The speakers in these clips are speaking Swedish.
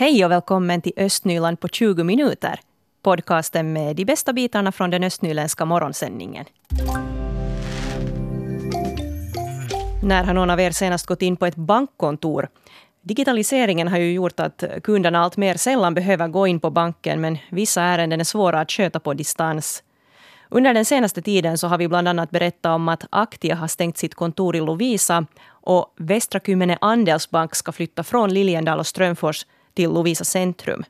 Hej och välkommen till Östnyland på 20 minuter. Podcasten med de bästa bitarna från den östnyländska morgonsändningen. När har någon av er senast gått in på ett bankkontor? Digitaliseringen har ju gjort att kunderna allt mer sällan behöver gå in på banken men vissa ärenden är svåra att sköta på distans. Under den senaste tiden så har vi bland annat berättat om att Aktia har stängt sitt kontor i Lovisa och Västra Kymmene Andelsbank ska flytta från Liljendal och Strömfors till Lovisa centrum.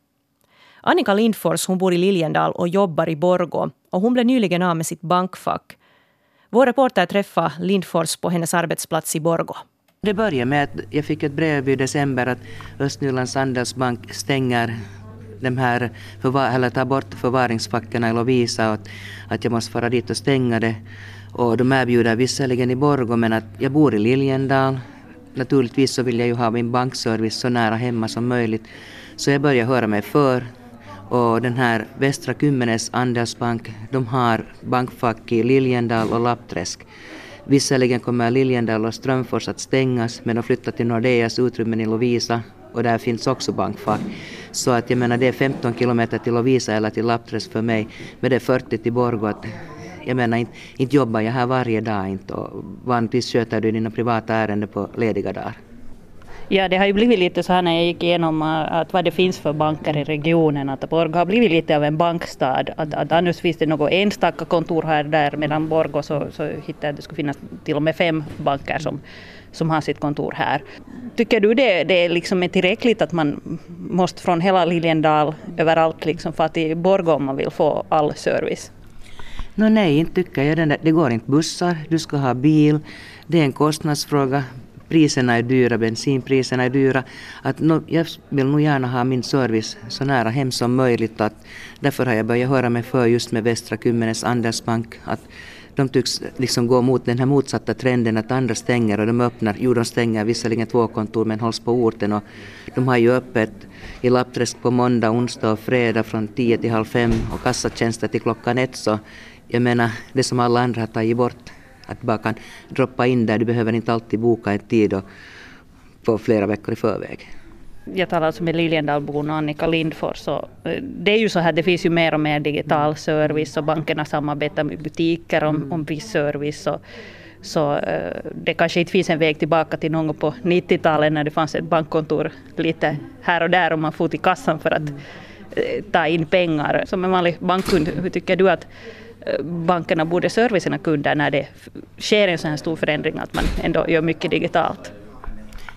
Annika Lindfors hon bor i Liljendal och jobbar i Borgå och hon blev nyligen av med sitt bankfack. Vår reporter träffade Lindfors på hennes arbetsplats i Borgå. Det började med att jag fick ett brev i december att Östnylands Andelsbank stänger de här förvar, eller tar bort förvaringsfacken i Lovisa och att, att jag måste fara dit och stänga det. Och de erbjuder visserligen i Borgå men att jag bor i Liljendal. Naturligtvis så vill jag ju ha min bankservice så nära hemma som möjligt. Så jag började höra mig för och den här Västra Kymmenes Andelsbank, de har bankfack i Liljendal och Lappträsk. Visserligen kommer Liljendal och Strömfors att stängas men de flyttar till Nordeas utrymmen i Lovisa och där finns också bankfack. Så att jag menar det är 15 kilometer till Lovisa eller till Lappträsk för mig men det är 40 till Borgå. Jag menar inte, inte jobbar jag här varje dag inte och vanligtvis sköter du dina privata ärenden på lediga dagar. Ja, det har ju blivit lite så här när jag gick igenom äh, att vad det finns för banker i regionen, att Borgå har blivit lite av en bankstad. Att, att annars finns det något enstaka kontor här där, medan Borgå så, så hittade jag att det skulle finnas till och med fem banker som, som har sitt kontor här. Tycker du det, det är liksom tillräckligt att man måste från hela Liljendal överallt liksom få till Borgå om man vill få all service? No, nej, inte tycker jag det. Det går inte bussar, du ska ha bil. Det är en kostnadsfråga priserna är dyra, bensinpriserna är dyra. Att no, jag vill nog gärna ha min service så nära hem som möjligt. Att därför har jag börjat höra mig för just med Västra Kymmenes Andelsbank. Att de tycks liksom gå mot den här motsatta trenden att andra stänger och de öppnar. Jo, de stänger visserligen två kontor men hålls på orten och de har ju öppet i Lappträsk på måndag, onsdag och fredag från 10 till halv fem och kassatjänster till klockan ett så jag menar det som alla andra har tagit bort att bara kan droppa in där, du behöver inte alltid boka en tid och på flera veckor i förväg. Jag talar alltså med Liljendalbon och Annika Lindfors. Och eh, det är ju så här, det finns ju mer och mer digital service och bankerna samarbetar med butiker om, mm. om viss service. Och, så uh, det kanske inte finns en väg tillbaka till någon på 90-talet när det fanns ett bankkontor lite här och där och man får till kassan för att uh, ta in pengar. Som en vanlig bankkund, hur tycker du att bankerna borde serva sina kunder när det sker en så här stor förändring att man ändå gör mycket digitalt.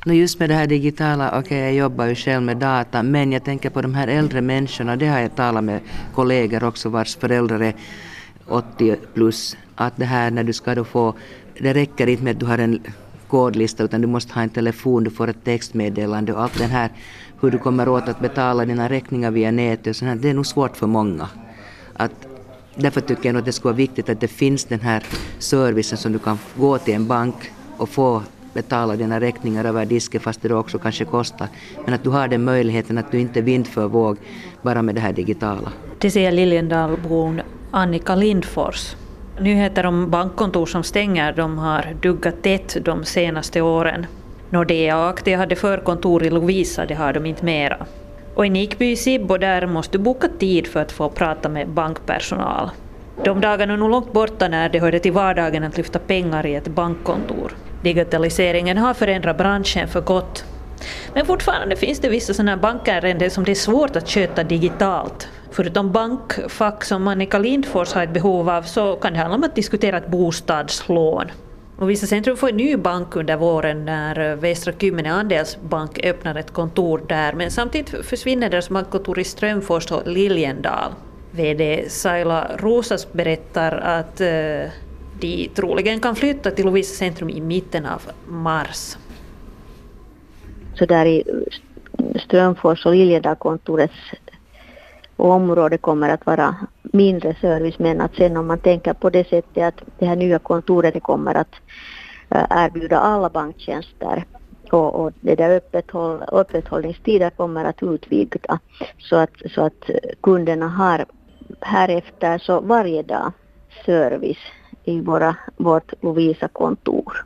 No just med det här digitala, okej okay, jag jobbar ju själv med data men jag tänker på de här äldre människorna, det har jag talat med kollegor också vars föräldrar är 80 plus, att det här när du ska då få, det räcker inte med att du har en kodlista utan du måste ha en telefon, du får ett textmeddelande och allt det här hur du kommer åt att betala dina räkningar via nätet och sånt det är nog svårt för många. Att Därför tycker jag nog att det skulle vara viktigt att det finns den här servicen som du kan gå till en bank och få betala dina räkningar över disken fast det då också kanske kostar. Men att du har den möjligheten att du inte är vind för våg bara med det här digitala. Det säger Liljendalbron Annika Lindfors. Nyheter om bankkontor som stänger de har duggat tätt de senaste åren. Nordea och Aktia hade förkontor i Lovisa, det har de inte mera. Och i Nikby i Sibbo där måste du boka tid för att få prata med bankpersonal. De dagarna är nog långt borta när det hörde till vardagen att lyfta pengar i ett bankkontor. Digitaliseringen har förändrat branschen för gott. Men fortfarande finns det vissa sådana bankärenden som det är svårt att sköta digitalt. Förutom bankfack som Annika Lindfors har ett behov av så kan det handla om att diskutera ett bostadslån. Och Visa Centrum får en ny bank under våren när eh, Västra Kymmene Andelsbank öppnar ett kontor där, men samtidigt försvinner deras bankkontor i Strömfors och Liljendal. VD Saila Rosas berättar att eh, de troligen kan flytta till Lovisa Centrum i mitten av mars. Så där i Strömfors och och området område kommer att vara mindre service men att sen om man tänker på det sättet att det här nya kontoret kommer att eh, erbjuda alla banktjänster och, och det där öppethåll, öppethållningstider kommer att utvidga så att, så att kunderna har härefter så varje dag service i våra, vårt Lovisa-kontor.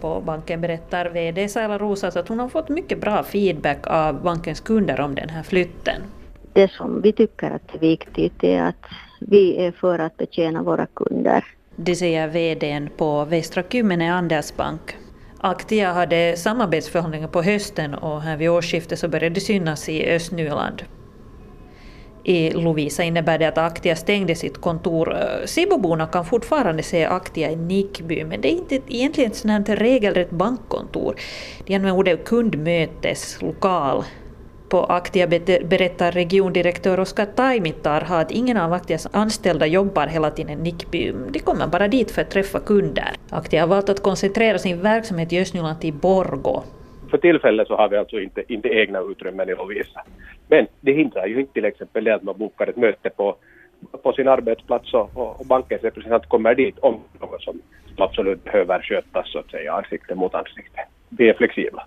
på banken berättar VD Saila Rosas att hon har fått mycket bra feedback av bankens kunder om den här flytten. Det som vi tycker att är viktigt är att vi är för att betjäna våra kunder. Det säger VDn på Västra Kymmene Andersbank. Aktia hade samarbetsförhandlingar på hösten och här vid årsskiftet så började det synas i Östnyland. I Lovisa innebär det att Aktia stängde sitt kontor. Siboborna kan fortfarande se Aktia i Nickby, men det är inte egentligen ett sådant regelrätt bankkontor. Det är med ordet kundmöteslokal. På Aktia berättar regiondirektör Oskar Taimittar att ingen av Aktias anställda jobbar hela tiden i Nickby. De kommer bara dit för att träffa kunder. Aktia har valt att koncentrera sin verksamhet i Östnyland till Borgå. För tillfället så har vi alltså inte, inte egna utrymmen i Lovisa. Men det hindrar ju inte till exempel det att man bokar ett möte på, på sin arbetsplats och, och bankens representant kommer dit om något som absolut behöver skötas så att säga ansikte mot ansikte. Vi är flexibla.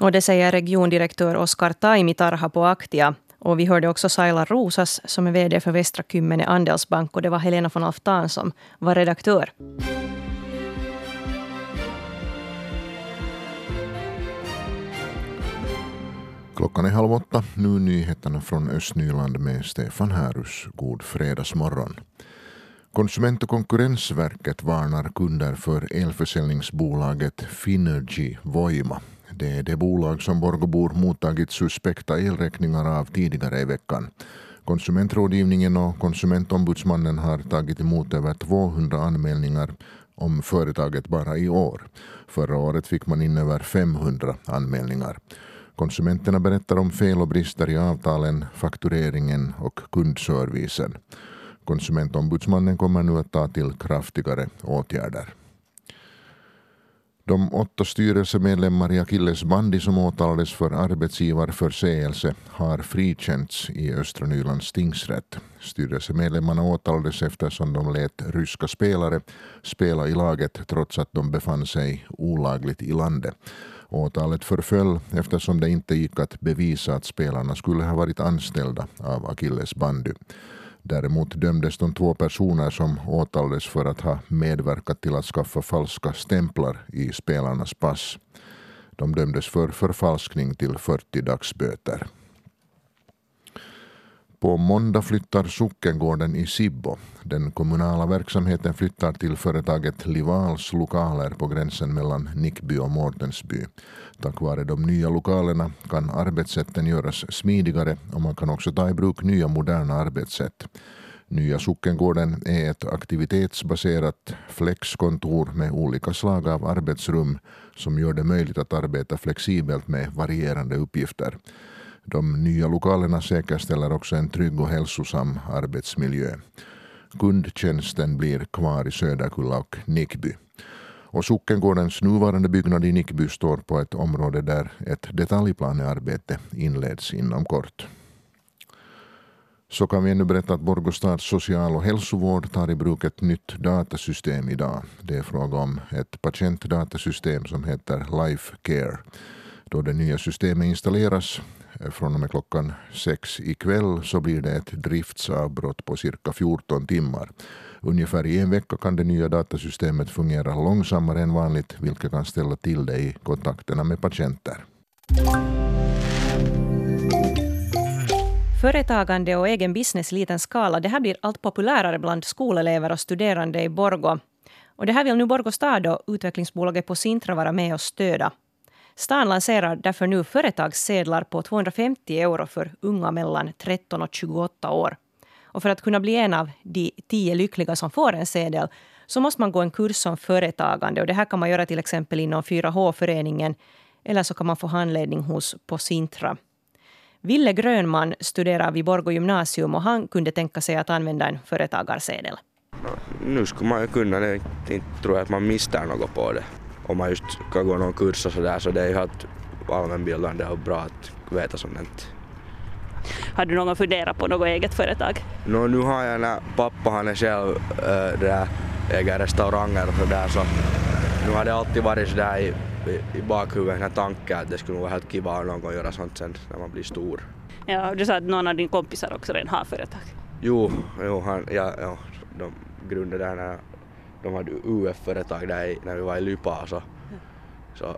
Och det säger regiondirektör Oskar Taimitarha på Aktia. Och vi hörde också Saila Rosas som är VD för Västra Kymmene Andelsbank och det var Helena von Alftan som var redaktör. Klockan är halv åtta. Nu nyheterna från Östnyland med Stefan Härus. God fredagsmorgon. Konsument och konkurrensverket varnar kunder för elförsäljningsbolaget Finergy Voima. Det är det bolag som Borgobor mottagit suspekta elräkningar av tidigare i veckan. Konsumentrådgivningen och Konsumentombudsmannen har tagit emot över 200 anmälningar om företaget bara i år. Förra året fick man in över 500 anmälningar. Konsumenterna berättar om fel och brister i avtalen, faktureringen och kundservicen. Konsumentombudsmannen kommer nu att ta till kraftigare åtgärder. De åtta styrelsemedlemmar i Akilles bandy som åtalades för arbetsgivarförseelse har frikänts i Östra Nylands tingsrätt. Styrelsemedlemmarna åtalades eftersom de lät ryska spelare spela i laget trots att de befann sig olagligt i landet. Åtalet förföll eftersom det inte gick att bevisa att spelarna skulle ha varit anställda av Akilles bandy. Däremot dömdes de två personer som åtalades för att ha medverkat till att skaffa falska stämplar i spelarnas pass. De dömdes för förfalskning till 40 dagsböter. På måndag flyttar sockengården i Sibbo. Den kommunala verksamheten flyttar till företaget Livals lokaler på gränsen mellan Nickby och Mårtensby. Tack vare de nya lokalerna kan arbetssätten göras smidigare och man kan också ta i bruk nya moderna arbetssätt. Nya sockengården är ett aktivitetsbaserat flexkontor med olika slag av arbetsrum som gör det möjligt att arbeta flexibelt med varierande uppgifter. De nya lokalerna säkerställer också en trygg och hälsosam arbetsmiljö. Kundtjänsten blir kvar i Söderkulla och Nickby. Och Sockengårdens nuvarande byggnad i Nickby står på ett område där ett detaljplanearbete inleds inom kort. Så kan vi ännu berätta att Borgostads social och hälsovård tar i bruk ett nytt datasystem idag. Det är fråga om ett patientdatasystem som heter Life Care. Då det nya systemet installeras Eh, från och med klockan sex ikväll så blir det ett driftsavbrott på cirka 14 timmar. Ungefär i en vecka kan det nya datasystemet fungera långsammare än vanligt vilket kan ställa till det i kontakterna med patienter. Företagande och egen business i liten skala det här blir allt populärare bland skolelever och studerande i Borgo. Och det här vill nu Borgå stad och utvecklingsbolaget på Sintra vara med och stödja. Stan lanserar därför nu företagssedlar på 250 euro för unga mellan 13 och 28 år. Och för att kunna bli en av de tio lyckliga som får en sedel så måste man gå en kurs om företagande. Och det här kan man göra till exempel inom 4H-föreningen eller så kan man få handledning hos på Sintra. Ville Grönman studerar vid Borgå gymnasium och han kunde tänka sig att använda en företagarsedel. Nu skulle man ju kunna det. Inte tror jag att man mister något på det om man just ska gå någon kurs och sådär så det är ju helt allmänbildande och bra att veta sånt. Har du någon funderat på något eget företag? No, nu har jag när pappa han är själv äh, där, äger restauranger och sådär så nu har det alltid varit sådär i, i, i bakhuvudet den här tanken att det skulle vara helt kiva att någon gång göra sånt sen när man blir stor. Ja, du sa att någon av dina kompisar också redan har företag. Jo, jo han, ja, ja, de grundade där när de hade UF-företag där när vi var i Lypa så så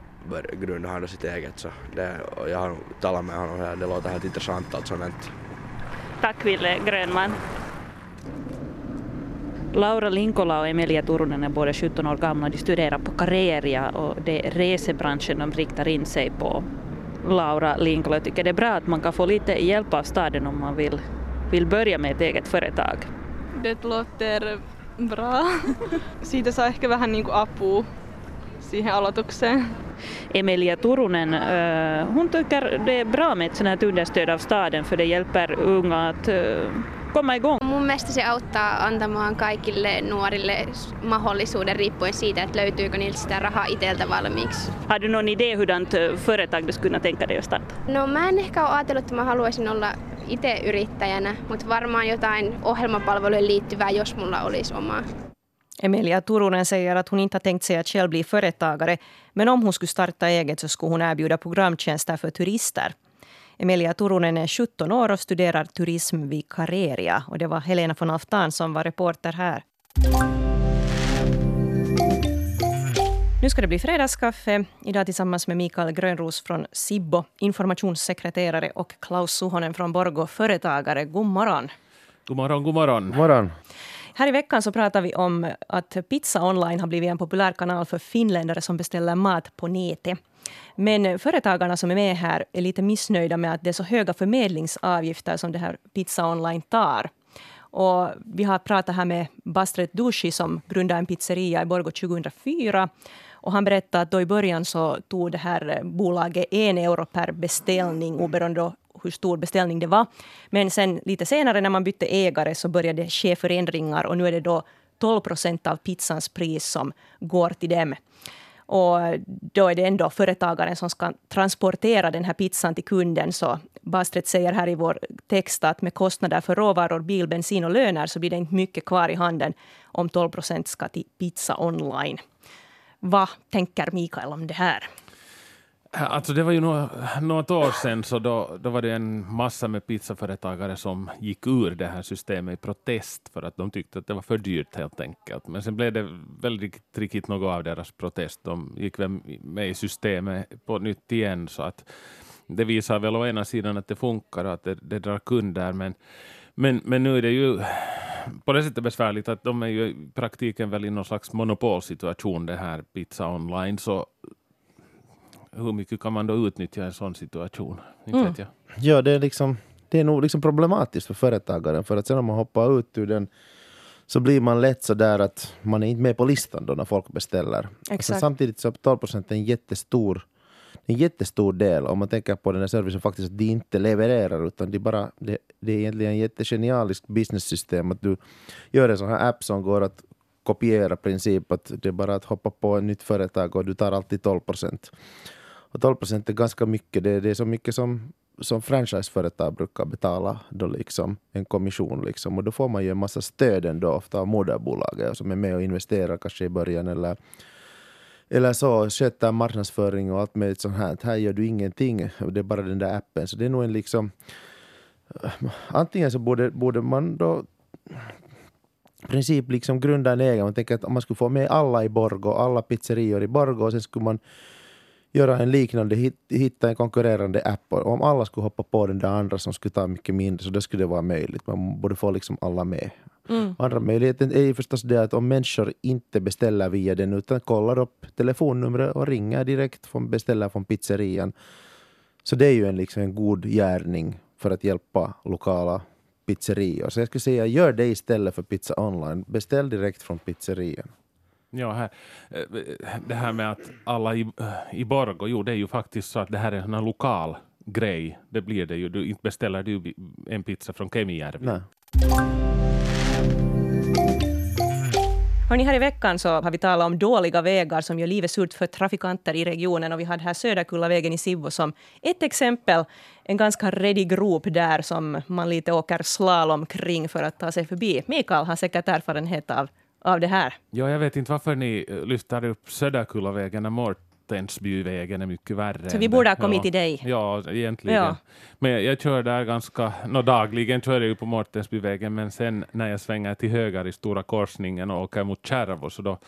grundade han då sitt eget. Så det, och jag har talat med honom och det låter helt intressant allt sånt. Tack Ville Grönman. Laura Linkola och Emilia Turunen är båda 17 år gamla. De studerar på Careria och det är resebranschen de riktar in sig på. Laura Linkola tycker det är bra att man kan få lite hjälp av staden om man vill, vill börja med ett eget företag. Det låter bra. Siitä saa ehkä vähän niin kuin apua siihen aloitukseen. Emilia Turunen, hon tycker det är bra med ett sånt här understöd av staden för det hjälper unga att komma igång. Mun mielestä se auttaa antamaan kaikille nuorille mahdollisuuden riippuen siitä, että löytyykö niiltä sitä rahaa itseltä valmiiksi. Har du någon idé hurdant företag du skulle kunna tänka dig att starta? No mä en ehkä ole ajatellut, että mä haluaisin olla itse yrittäjänä, mutta varmaan jotain ohjelmapalvelujen liittyvää, jos mulla olisi omaa. Emilia Turunen säger att hon inte har tänkt sig att själv bli företagare, men om hon skulle starta eget så skulle hon erbjuda programtjänster för turister. Emilia Turunen är 17 år och studerar turism vid Careria. Och det var Helena von Alftan som var reporter här. Nu ska det bli fredagskaffe. Idag tillsammans med Mikael Grönros från Sibbo, informationssekreterare och Klaus Suhonen från Borgo, företagare. God morgon. God morgon, god morgon. God morgon. Här i veckan så pratar vi om att Pizza Online har blivit en populär kanal för finländare som beställer mat på nätet. Men företagarna som är med här är lite missnöjda med att det är så höga förmedlingsavgifter som det här Pizza Online tar. Och vi har pratat här med Bastret Dushi som grundade en pizzeria i Borgå 2004. Och han berättade att då i början så tog det här bolaget en euro per beställning oberoende av hur stor beställning det var. Men sen lite senare när man bytte ägare så började det ske förändringar och nu är det då 12 procent av pizzans pris som går till dem. Och då är det ändå företagaren som ska transportera den här pizzan till kunden. Så Bastret säger här i vår text att med kostnader för råvaror, bil, bensin och löner så blir det inte mycket kvar i handen om 12 procent ska till Pizza Online. Vad tänker Mikael om det här? Alltså det var ju något, något år sedan så då, då var det en massa med pizzaföretagare som gick ur det här systemet i protest för att de tyckte att det var för dyrt helt enkelt. Men sen blev det väldigt riktigt något av deras protest. De gick väl med i systemet på nytt igen så att det visar väl å ena sidan att det funkar och att det, det drar kunder men, men, men nu är det ju på det sättet besvärligt att de är ju i praktiken väl i någon slags monopolsituation det här Pizza Online så hur mycket kan man då utnyttja en sån situation? Inte mm. vet jag. Ja, det är, liksom, det är nog liksom problematiskt för företagaren för att sen om man hoppar ut ur den så blir man lätt så där att man är inte med på listan då när folk beställer. Exakt. samtidigt så är 12 procent en jättestor en jättestor del om man tänker på den här servicen faktiskt att de inte levererar utan de bara, det, det är egentligen ett jättegenialiskt business-system att du gör en sån här app som går att kopiera princip att det är bara att hoppa på ett nytt företag och du tar alltid 12 procent. Och 12 procent är ganska mycket. Det, det är så mycket som, som franchiseföretag brukar betala då liksom, en kommission. Liksom. Och då får man ju en massa stöd ändå, ofta av moderbolaget som är med och investerar kanske i början eller eller så sköter marknadsföring och allt möjligt sånt här. Här gör du ingenting, det är bara den där appen. Så det är nog en liksom... Eh, antingen så borde, borde man då i princip liksom grunda en egen. Man tänker att om man skulle få med alla i Borgo, alla pizzerior i Borgo, och sen skulle man göra en liknande, hitta en konkurrerande app. Och om alla skulle hoppa på den där andra som skulle ta mycket mindre så då skulle det vara möjligt. Man borde få liksom alla med. Mm. Andra möjligheten är ju förstås det att om människor inte beställer via den utan kollar upp telefonnumret och ringer direkt från beställer från pizzerian. Så det är ju en, liksom en god gärning för att hjälpa lokala pizzerior. Så jag skulle säga gör det istället för pizza online. Beställ direkt från pizzerian. Ja, här, eh, det här med att alla i, eh, i Borgo, jo det är ju faktiskt så att det här är en lokal grej. Det blir det ju. Du inte beställer du en pizza från Kemijärvi. Hörrni, här i veckan så har vi talat om dåliga vägar som gör livet surt för trafikanter i regionen. Och vi hade här Söderkullavägen i Sivvo som ett exempel. En ganska redig grop där som man lite åker slalom kring för att ta sig förbi. Mikael har säkert erfarenhet av av det här. Ja, jag vet inte varför ni eh, lyfter upp Söderkullavägen när Mårtensbyvägen är mycket värre. Så vi borde ha kommit ja. till dig. Ja, egentligen. Ja. Men jag kör där ganska, no, dagligen kör jag ju på Mårtensbyvägen, men sen när jag svänger till höger i stora korsningen och åker mot Kärvo, så då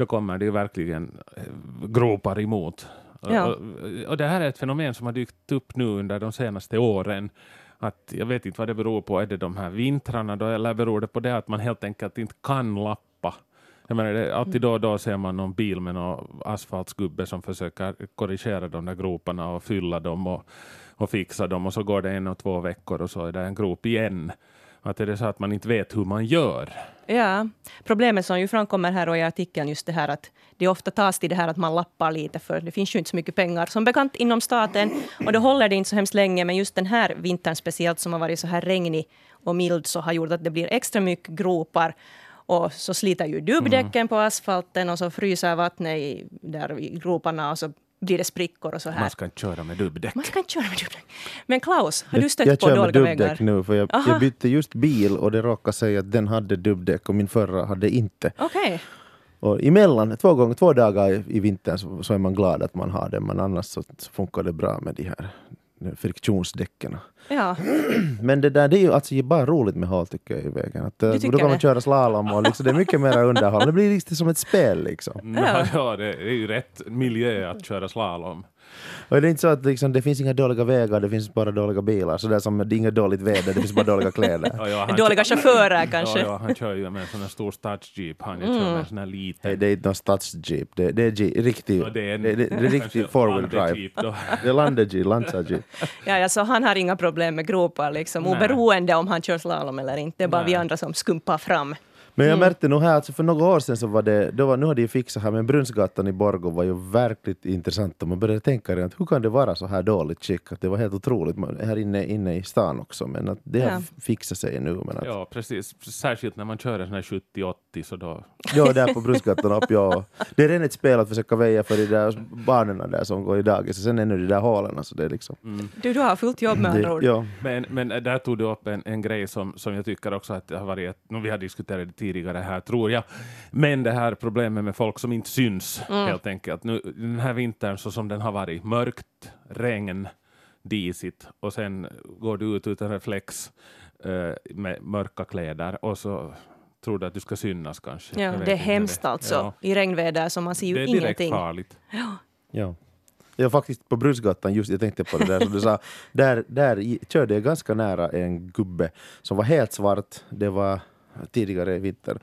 då kommer det ju verkligen eh, gropar emot. Ja. Och, och det här är ett fenomen som har dykt upp nu under de senaste åren. Att jag vet inte vad det beror på. Är det de här vintrarna då, eller beror det på det att man helt enkelt inte kan lappa? Jag menar, det, alltid då och då ser man någon bil med någon asfaltsgubbe som försöker korrigera de där groparna och fylla dem och, och fixa dem och så går det en och två veckor och så är det en grop igen. Att det är så att man inte vet hur man gör. Ja, problemet som ju framkommer här och i artikeln just det här att det ofta tas till det här att man lappar lite för det finns ju inte så mycket pengar som bekant inom staten och då håller det inte så hemskt länge men just den här vintern speciellt som har varit så här regnig och mild så har gjort att det blir extra mycket gropar och så sliter ju dubbdäcken på asfalten och så fryser vattnet i, där i groparna och så blir det sprickor och så här. Man ska inte köra med dubbdäck. Man ska inte köra med dubbdäck. Men Klaus, har du stött jag på kör med dåliga vägar? dubbdäck nu för jag, jag bytte just bil och det råkade säga att den hade dubbdäck och min förra hade inte. Okej. Och emellan, två gånger, två dagar i, i vintern så, så är man glad att man har det men annars så, så funkar det bra med de här friktionsdäcken. Ja. Men det där det är ju alltså bara roligt med hal tycker jag i vägen. Att, eh, tycker då kan man det? köra slalom och liksom, det är mycket mer underhållande. Det blir lite som ett spel liksom. Ja. ja, det är ju rätt miljö att köra slalom. Och det är inte så att liksom, det finns inga dåliga vägar, det finns bara dåliga bilar. Så det är som det är inget dåligt väder, det finns bara dåliga kläder. Ja, ja, han Dåliga chaufförer kanske. Ja, ja, han kör ju med en sån här stor stadsjeep. Han Mm. kör med en sån här liten. Nej, det är inte någon stadsjeep, det, det är riktig, Ja, det är en- det, det, det är riktig kanske four wheel drive. landejeep då. Det är landejeep, landsjeep. Ja, ja, så han har inga problem med gropar, liksom, oberoende om han kör slalom eller inte. Det är bara Nej. vi andra som skumpar fram. Men jag Mm. märkte nog här, alltså för några år sedan så var det, då var, nu har de ju fixat här, men Brunnsgatan i Borgå var ju verkligt intressant och man började tänka rent, hur kan det vara så här dåligt skick? Att det var helt otroligt, Man- här inne, inne i stan också, men att det har fixat sig nu. Men att, Ja, precis. Särskilt när man kör en sån här 70-80 så då... Ja, där på Brunnsgatan upp, ja. Det är redan ett spel att försöka väja för de där barnen där som går i dagis, och sen ännu de där hålen, så det är liksom... Du, du har fullt jobb med andra ord. ja. Men, men där tog du upp en, en grej som, som jag tycker också att det har varit, vi har diskuterat det tidigare här tror jag, men det här problemet med folk som inte syns Mm. helt enkelt. Nu, den här vintern så som den har varit, mörkt, regn, disigt och sen går du ut utan reflex eh, med mörka kläder och så tror du att du ska synas kanske. Ja, det är hemskt det- alltså. Ja, I regnväder så man ser ju det är direkt ingenting. farligt. Ja. Ja. Jag var faktiskt på Brunnsgatan, just jag tänkte på det där som du sa. Där, där körde jag ganska nära en gubbe som var helt svart. Det var tidigare i vinter.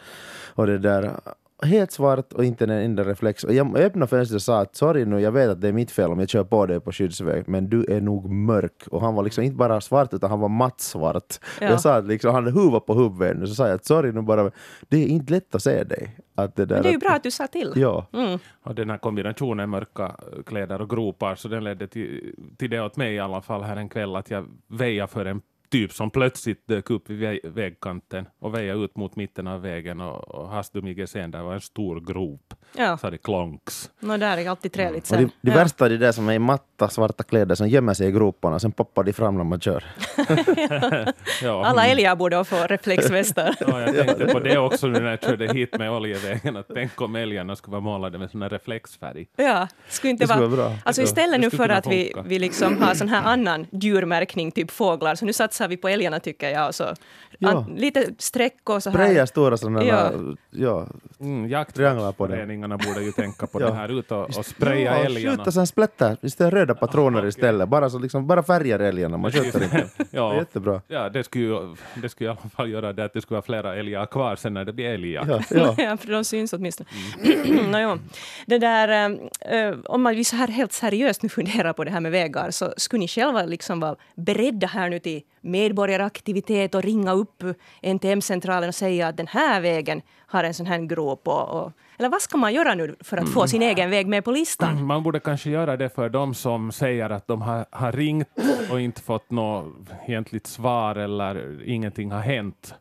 Och det där helt svart och inte en enda reflex. Och jag öppnade fönstret och sa att sorry nu, jag vet att det är mitt fel om jag kör på dig på skyddsväg, men du är nog mörk. Och han var liksom inte bara svart utan han var mattsvart. Ja. Jag sa att liksom, han hade huva på huvudet nu, så sa jag att sorry nu bara, det är inte lätt att se dig. Att det där, Men det är ju bra att du sa till. Ja. Mm. Och den här kombinationen mörka kläder och gropar, så den ledde till, till det åt mig i alla fall här en kväll att jag väjade för en typ som plötsligt dök upp vid vä- vägkanten och väjade ut mot mitten av vägen och, och hastigt sen där var en stor grop. Ja. Så det klonks. Nå, där är alltid trevligt Och sen. det, det Ja. värsta är det där som är i matta svarta kläder som gömmer sig i groparna, sen poppar de fram när man kör. Ja. Alla älgar borde få reflexvästar. Ja, jag tänkte på det också nu när jag körde hit med oljevägen, att tänk om älgarna skulle vara målade med sån här reflexfärg. Ja, skulle inte Det skulle vara... vara bra. Alltså istället nu för att vi, vi liksom har sån här annan djurmärkning, typ fåglar, så nu satsar vi på älgarna tycker jag. Och så, Ja. an, lite streck och så här. Spraya stora sådana Ja. ja, Mm, trianglar på det. Jaktföreningarna borde ju tänka på Ja. det här, ut och, och spraya Ja, älgarna. Skjuta sen splätter, istället röda patroner istället. Bara, så liksom, bara färger älgarna, man skjuter inte. ja. Det är jättebra. Ja, det skulle, ju, det skulle i alla fall göra det att det skulle vara flera älgar kvar sen när det blir älgjakt. Ja, ja. ja, för de syns åtminstone. no, jo. Det där, eh, om man så här helt seriöst nu funderar på det här med vägar, så skulle ni själva liksom vara beredda här nu till medborgaraktivitet och ringa upp NTM-centralen och säga att den här vägen har en sån här grop? Och, och, eller vad ska man göra nu för att få sin egen väg med på listan? Man borde kanske göra det för de som säger att de har, har ringt och inte fått något egentligt svar eller ingenting har hänt.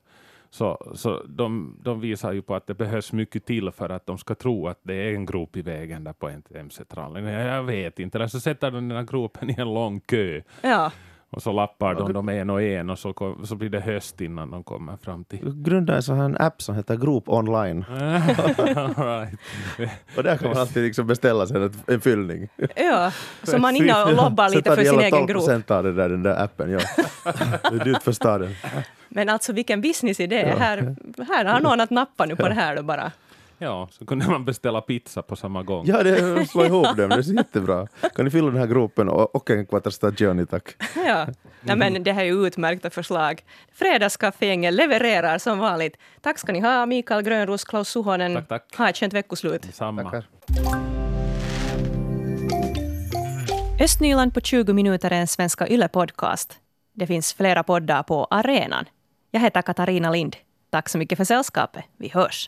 Så, så de, de visar ju på att det behövs mycket till för att de ska tro att det är en grop i vägen där på NTM-centralen. Jag vet inte, eller så sätter de den här gropen i en lång kö. Ja. Och så lappar de dem en och en och så, kom, så blir det höst innan de kommer fram till... Grunda en sån här app som heter Grop Online. right. Och där kan man alltid liksom beställa sig en, en fyllning. Ja, så man inne och lobbar lite för sin egen grop. Sen tar det där, den där appen, ja. Det är dyrt för staden. Men alltså vilken businessidé. Ja. Här, här har någon att nappa nu på det här då bara. Ja, så kunde man beställa pizza på samma gång. Ja, det, slå ihop dem, det är jättebra. Kan ni fylla den här gropen och, och en quattro stagioni, tack. Ja, Nej, men det här är utmärkta förslag. Fredagscaféängen levererar som vanligt. Tack ska ni ha, Mikael Grönros, Klaus Suhonen. Tack, tack. Ha ett skönt veckoslut. Samma. Tackar. Östnyland på 20 minuter är en svenska Yle-podcast. Det finns flera poddar på arenan. Jag heter Katarina Lind. Tack så mycket för sällskapet. Vi hörs.